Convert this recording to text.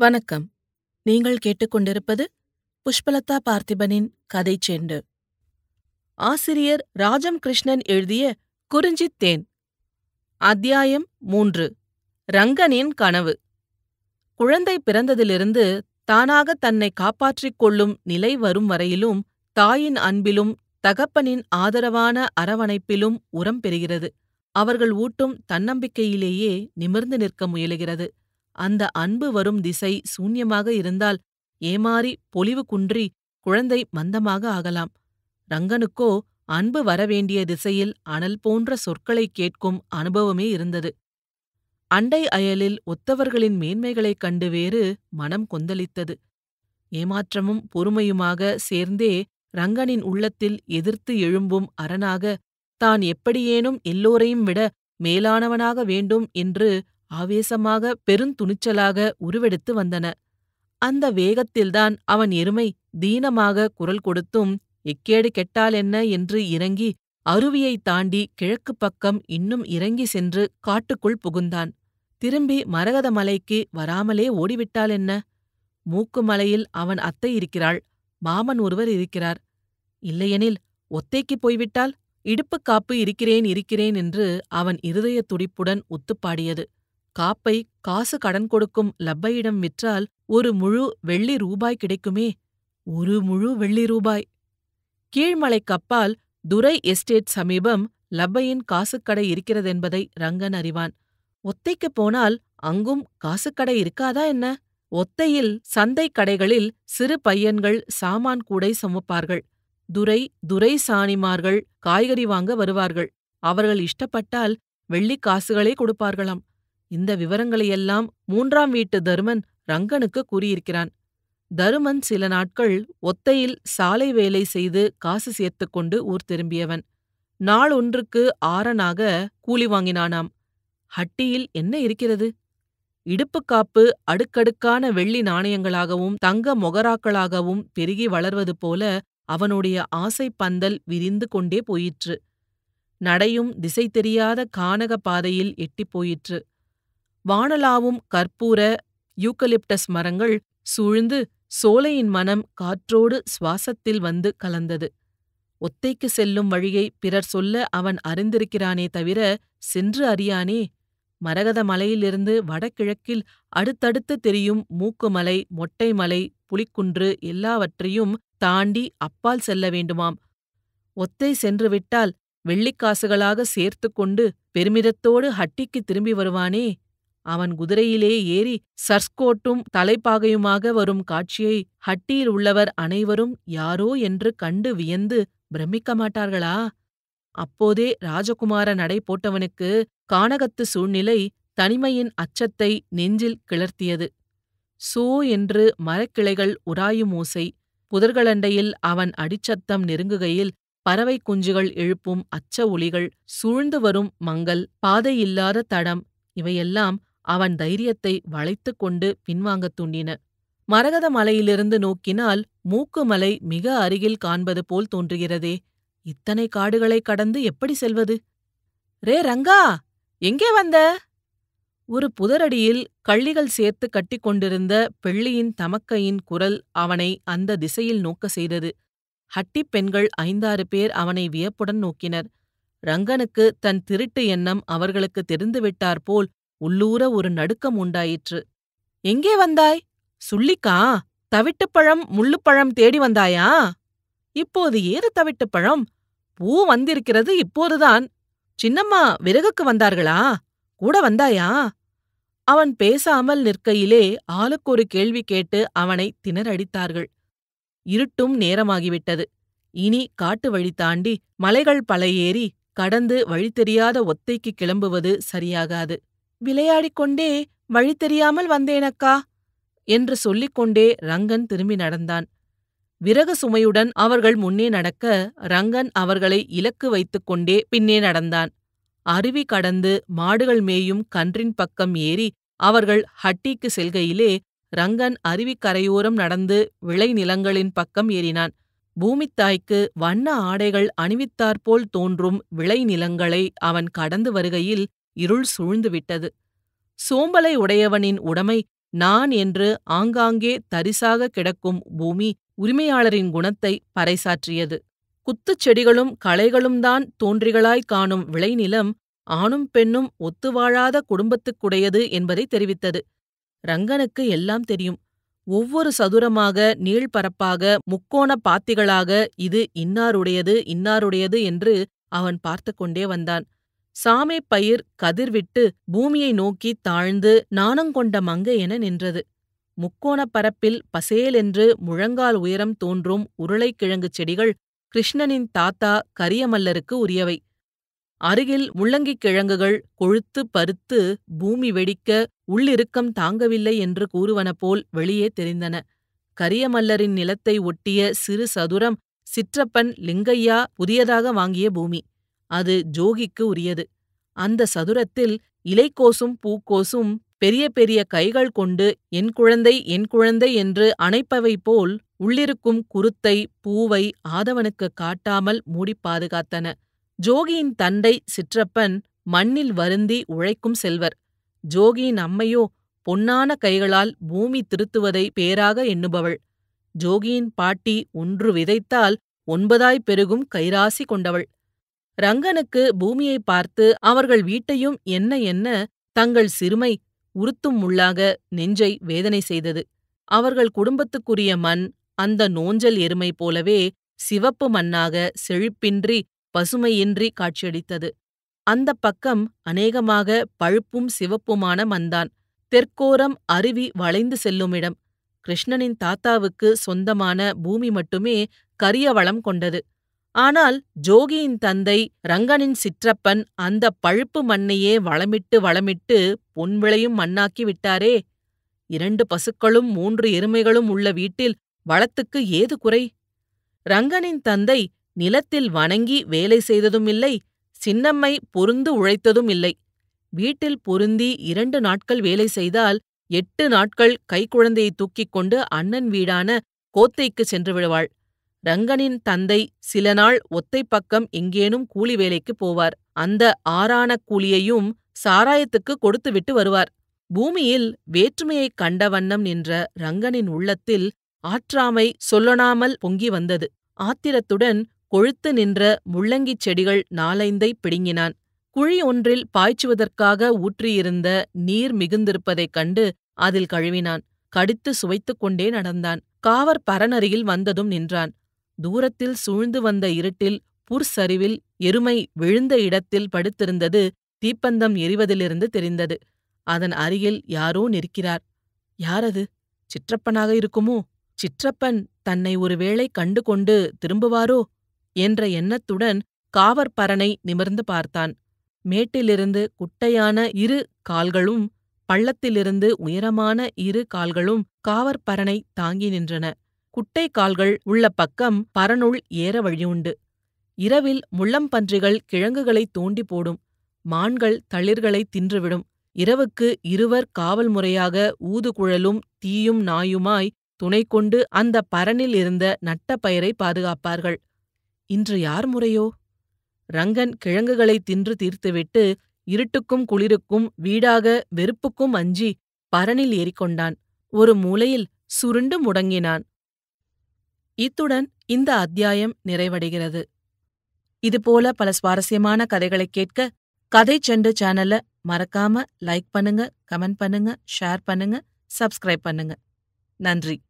வணக்கம். நீங்கள் கேட்டுக்கொண்டிருப்பது புஷ்பலதா பார்த்திபனின் கதை செண்டு. ஆசிரியர் ராஜம் கிருஷ்ணன் எழுதிய குறிஞ்சித் தேன். அத்தியாயம் மூன்று. ரங்கனின் கனவு. குழந்தை பிறந்ததிலிருந்து தானாக தன்னை காப்பாற்றிக் கொள்ளும் நிலை வரும் வரையிலும் தாயின் அன்பிலும் தகப்பனின் ஆதரவான அரவணைப்பிலும் உரம் பெறுகிறது. அவர்கள் ஊட்டும் தன்னம்பிக்கையிலேயே நிமிர்ந்து நிற்க முயலுகிறது. அந்த அன்பு வரும் திசை சூன்யமாக இருந்தால் ஏமாறி பொலிவு குன்றி குழந்தை மந்தமாக ஆகலாம். ரங்கனுக்கோ அன்பு வரவேண்டிய திசையில் அனல் போன்ற சொற்களைக் கேட்கும் அனுபவமே இருந்தது. அண்டை அயலில் ஒத்தவர்களின் மேன்மைகளைக் கண்டு வேறு மனம் கொந்தளித்தது. ஏமாற்றமும் பொறுமையுமாக சேர்ந்தே ரங்கனின் உள்ளத்தில் எதிர்த்து எழும்பும் அரணாக தான் எப்படியேனும் எல்லோரையும் விட மேலானவனாக வேண்டும் என்று ஆவேசமாக பெருந்துணிச்சலாக உருவெடுத்து வந்தன. அந்த வேகத்தில்தான் அவன் எருமை தீனமாக குரல் கொடுத்தும் எக்கேடு கெட்டாலென்ன என்று இறங்கி அருவியைத் தாண்டி கிழக்குப் பக்கம் இன்னும் இறங்கி சென்று காட்டுக்குள் புகுந்தான். திரும்பி மரகத மலைக்கு வராமலே ஓடிவிட்டாலென்ன மூக்கு மலையில் அவன் அத்தை இருக்கிறாள் மாமன் ஒருவர் இருக்கிறார். இல்லையெனில் ஒத்தைக்குப் போய்விட்டால் இடுப்புக் காப்பு இருக்கிறேன் இருக்கிறேன் என்று அவன் இருதயத் துடிப்புடன் உத்துப்பாடியது காப்பை காசு கடன் கொடுக்கும் லப்பையிடம் விற்றால் ஒரு முழு வெள்ளி ரூபாய் கிடைக்குமே? ஒரு முழு வெள்ளி ரூபாய். கீழ்மலைக்கப்பால் துரை எஸ்டேட் சமீபம் லப்பையின் காசுக்கடை இருக்கிறதென்பதை ரங்கன் அறிவான். ஒத்தைக்குப் போனால் அங்கும் காசுக்கடை இருக்காதா என்ன? ஒத்தையில் சந்தை கடைகளில் சிறு பையன்கள் சாமான் கூடை சுமப்பார்கள். துரை துரை சாணிமார்கள் காய்கறி வாங்க வருவார்கள். அவர்கள் இஷ்டப்பட்டால் வெள்ளிக் காசுகளே கொடுப்பார்களாம். இந்த விவரங்களையெல்லாம் மூன்றாம் வீட்டு தருமன் ரங்கனுக்கு கூறியிருக்கிறான். தருமன் சில நாட்கள் ஒத்தையில் சாலை வேலை செய்து காசு சேர்த்துக் கொண்டு ஊர் திரும்பியவன். நாள் ஒன்றுக்கு ஆறனாக கூலி வாங்கினானாம். ஹட்டியில் என்ன இருக்கிறது? இடுப்புக்காப்பு அடுக்கடுக்கான வெள்ளி நாணயங்களாகவும் தங்க மொகராக்களாகவும் பெருகி வளர்வது போல அவனுடைய ஆசைப் பந்தல் விரிந்து கொண்டே போயிற்று. நடையும் திசை தெரியாத கானக பாதையில் எட்டிப் போயிற்று. வானலாவும் கற்பூர யூக்கலிப்டஸ் மரங்கள் சூழ்ந்து சோலையின் மனம் காற்றோடு சுவாசத்தில் வந்து கலந்தது. ஒத்தைக்கு செல்லும் வழியை பிறர் சொல்ல அவன் அறிந்திருக்கிறானே தவிர சென்று அறியானே மரகத மலையிலிருந்து வடகிழக்கில் அடுத்தடுத்து தெரியும் மூக்குமலை மொட்டைமலை புலிக்குன்று எல்லாவற்றையும் தாண்டி அப்பால் செல்ல வேண்டுமாம். ஒத்தை சென்றுவிட்டால் வெள்ளிக்காசுகளாக சேர்த்து கொண்டு பெருமிதத்தோடு ஹட்டிக்கு திரும்பி வருவானே அவன் குதிரையிலே ஏறி சர்ஸ்கோட்டும் தலைப்பாகையுமாக வரும் காட்சியை ஹட்டியில் உள்ளவர் அனைவரும் யாரோ என்று கண்டு வியந்து பிரமிக்க மாட்டார்களா? அப்போதே ராஜகுமார நடை போட்டவனுக்கு கானகத்து சூழ்நிலை தனிமையின் அச்சத்தை நெஞ்சில் கிளர்த்தியது. சோ என்று மரக்கிளைகள் உராயும் ஓசை. புதர்களண்டையில் அவன் அடிச்சத்தம் நெருங்குகையில் பறவை குஞ்சுகள் எழுப்பும் அச்ச ஒளிகள் சூழ்ந்து வரும் மங்கள் பாதையில்லாத தடம் இவையெல்லாம் அவன் தைரியத்தை வளைத்துக் கொண்டு பின்வாங்கத் தூண்டின. மரகத மலையிலிருந்து நோக்கினால் மூக்குமலை மிக அருகில் காண்பது போல் தோன்றுகிறதே. இத்தனை காடுகளைக் கடந்து எப்படி செல்வது? ரே ரங்கா! எங்கே வந்த? ஒரு புதரடியில் கள்ளிகள் சேர்த்து கட்டிக்கொண்டிருந்த பெள்ளியின் தமக்கையின் குரல் அவனை அந்த திசையில் நோக்க செய்தது. ஹட்டிப் பெண்கள் ஐந்தாறு பேர் அவனை வியப்புடன் நோக்கினர். ரங்கனுக்கு தன் திருட்டு எண்ணம் அவர்களுக்கு தெரிந்துவிட்டாற்போல் உள்ளூர ஒரு நடுக்கம் உண்டாயிற்று. எங்கே வந்தாய்? சுள்ளிக்கா? தவிட்டுப்பழம் முள்ளுப்பழம் தேடி வந்தாயா? இப்போது ஏறு தவிட்டுப்பழம்? பூ வந்திருக்கிறது இப்போதுதான். சின்னம்மா விறகுக்கு வந்தார்களா? கூட வந்தாயா? அவன் பேசாமல் நிற்கையிலே ஆளுக்கொரு கேள்வி கேட்டு அவனை திணறடித்தார்கள். இருட்டும் நேரமாகிவிட்டது. இனி காட்டு வழி தாண்டி மலைகள் பல ஏறி கடந்து வழி தெரியாத ஒத்தைக்கு கிளம்புவது சரியாகாது. விளையாடிக் கொண்டே வழி தெரியாமல் வந்தேனக்கா? என்று சொல்லிக் கொண்டே ரங்கன் திரும்பி நடந்தான். விறகு சுமையுடன் அவர்கள் முன்னே நடக்க ரங்கன் அவர்களை இலக்கு வைத்துக் கொண்டே பின்னே நடந்தான். அருவி கடந்து மாடுகள் மேயும் கன்றின் பக்கம் ஏறி அவர்கள் ஹட்டிக்கு செல்கையிலே ரங்கன் அருவிக்கரையோரம் நடந்து விளைநிலங்களின் பக்கம் ஏறினான். பூமித்தாய்க்கு வண்ண ஆடைகள் அணிவித்தாற்போல் தோன்றும் விளைநிலங்களை அவன் கடந்து வருகையில் இருள் சூழ்ந்துவிட்டது. சோம்பலை உடையவனின் உடைமை நான் என்று ஆங்காங்கே தரிசாக கிடக்கும் பூமி உரிமையாளரின் குணத்தை பறைசாற்றியது. குத்துச் செடிகளும் களைகளும் தான் தோன்றிகளாய் காணும் விளைநிலம் ஆணும் பெண்ணும் ஒத்துவாழாத குடும்பத்துக்குடையது என்பதை தெரிவித்தது. ரங்கனுக்கு எல்லாம் தெரியும். ஒவ்வொரு சதுரமாக நீள்பரப்பாக முக்கோண பாத்திகளாக இது இன்னாருடையது இன்னாருடையது என்று அவன் பார்த்து கொண்டே வந்தான். சாமை பயிர் கதிர்விட்டு பூமியை நோக்கி தாழ்ந்து நாணங்கொண்ட மங்கை என நின்றது. முக்கோணப் பரப்பில் பசேலென்று முழங்கால் உயரம் தோன்றும் உருளைக்கிழங்குச் செடிகள் கிருஷ்ணனின் தாத்தா கரியமல்லருக்கு உரியவை. அருகில் முள்ளங்கிக் கிழங்குகள் கொழுத்து பருத்து பூமி வெடிக்க உள்ளிருக்கம் தாங்கவில்லை என்று கூறுவன போல் வெளியே தெரிந்தன. கரியமல்லரின் நிலத்தை ஒட்டிய சிறு சதுரம் சிற்றப்பன் லிங்கையா புதியதாக வாங்கிய பூமி. அது ஜோகிக்கு உரியது. அந்த சதுரத்தில் இலைக்கோசும் பூக்கோசும் பெரிய பெரிய கைகள் கொண்டு என் குழந்தை என் குழந்தை என்று அணைப்பவை போல் உள்ளிருக்கும் குருத்தை பூவை ஆதவனுக்குக் காட்டாமல் மூடிப் பாதுகாத்தன. ஜோகியின் தண்டை சிற்றப்பன் மண்ணில் வருந்தி உழைக்கும் செல்வர். ஜோகியின் அம்மையோ பொன்னான கைகளால் பூமி திருத்துவதை பேராக எண்ணுபவள். ஜோகியின் பாட்டி ஒன்று விதைத்தால் ஒன்பதாய் பெருகும் கைராசி கொண்டவள். ரங்கனுக்கு பூமியை பார்த்து அவர்கள் வீட்டையும் என்ன என்ன தங்கள் சிறுமை உறுத்தும் முள்ளாக நெஞ்சை வேதனை செய்தது. அவர்கள் குடும்பத்துக்குரிய மண் அந்த நோஞ்சல் எருமை போலவே சிவப்பு மண்ணாக செழிப்பின்றி பசுமையின்றி காட்சியளித்தது. அந்தப் பக்கம் அநேகமாக பழுப்பும் சிவப்புமான மந்தான் தெற்கோரம் அருவி வளைந்து செல்லுமிடம் கிருஷ்ணனின் தாத்தாவுக்கு சொந்தமான பூமி மட்டுமே கரிய வளம் கொண்டது. ஆனால் ஜோகியின் தந்தை ரங்கனின் சிற்றப்பன் அந்த பழுப்பு மண்ணையே வளமிட்டு வளமிட்டு பொன் விளையும் மண்ணாக்கி விட்டாரே. இரண்டு பசுக்களும் மூன்று எருமைகளும் உள்ள வீட்டில் வளத்துக்கு ஏது குறை? ரங்கனின் தந்தை நிலத்தில் வணங்கி வேலை செய்ததும் இல்லை சின்னம்மை பொருந்து உழைத்ததும் இல்லை. வீட்டில் பொருந்தி இரண்டு நாட்கள் வேலை செய்தால் எட்டு நாட்கள் கைக்குழந்தையை தூக்கிக் கொண்டு அண்ணன் வீடான கோத்தைக்குச் சென்று விடுவாள். ரங்கனின் தந்தை சில நாள் ஒத்தைப் பக்கம் எங்கேனும் கூலி வேலைக்குப் போவார். அந்த ஆறான கூலியையும் சாராயத்துக்கு கொடுத்துவிட்டு வருவார். பூமியில் வேற்றுமையைக் கண்ட வண்ணம் நின்ற ரங்கனின் உள்ளத்தில் ஆற்றாமை சொல்லொணாமல் பொங்கி வந்தது. ஆத்திரத்துடன் கொழுத்து நின்ற முள்ளங்கிச் செடிகள் நாலைந்தை பிடுங்கினான். குழி ஒன்றில் பாய்ச்சுவதற்காக ஊற்றியிருந்த நீர் மிகுந்திருப்பதைக் கண்டு அதில் கழுவினான். கடித்து சுவைத்துக் கொண்டே நடந்தான். காவற் பரனருகில் வந்ததும் நின்றான். தூரத்தில் சூழ்ந்து வந்த இருட்டில் புற்சரிவில் எருமை விழுந்த இடத்தில் படுத்திருந்தது தீப்பந்தம் எரிவதிலிருந்து தெரிந்தது. அதன் அருகில் யாரோ நிற்கிறார். யாரது? சிற்றப்பனாக இருக்குமோ? சிற்றப்பன் தன்னை ஒருவேளை கண்டு கொண்டு திரும்புவாரோ? என்ற எண்ணத்துடன் காவற்பரனை நிமிர்ந்து பார்த்தான். மேட்டிலிருந்து குட்டையான இரு கால்களும் பள்ளத்திலிருந்து உயரமான இரு கால்களும் காவற்பரனை தாங்கி நின்றன. குட்டை கால்கள் உள்ள பக்கம் பரனுள் ஏற வழியுண்டு. இரவில் முள்ளம்பன்றிகள் கிழங்குகளை தோண்டி போடும். மான்கள் தளிர்களை தின்றுவிடும். இரவுக்கு இருவர் காவல் முறையாக ஊதுகுழலும் தீயும் நாயுமாய் துணை கொண்டு அந்த பரனில் இருந்த நட்ட பயிரை பாதுகாப்பார்கள். இன்று யார் முறையோ? ரங்கன் கிழங்குகளை தின்று தீர்த்துவிட்டு இருட்டுக்கும் குளிருக்கும் வீடாக வெறுப்புக்கும் அஞ்சி பரனில் ஏறிக்கொண்டான். ஒரு மூலையில் சுருண்டு முடங்கினான். இத்துடன் இந்த அத்தியாயம் நிறைவடைகிறது. இதுபோல பல சுவாரஸ்யமான கதைகளைக் கேட்க கதை செண்டு சேனலை மறக்காம லைக் பண்ணுங்க கமெண்ட் பண்ணுங்க ஷேர் பண்ணுங்க சப்ஸ்கிரைப் பண்ணுங்க. நன்றி.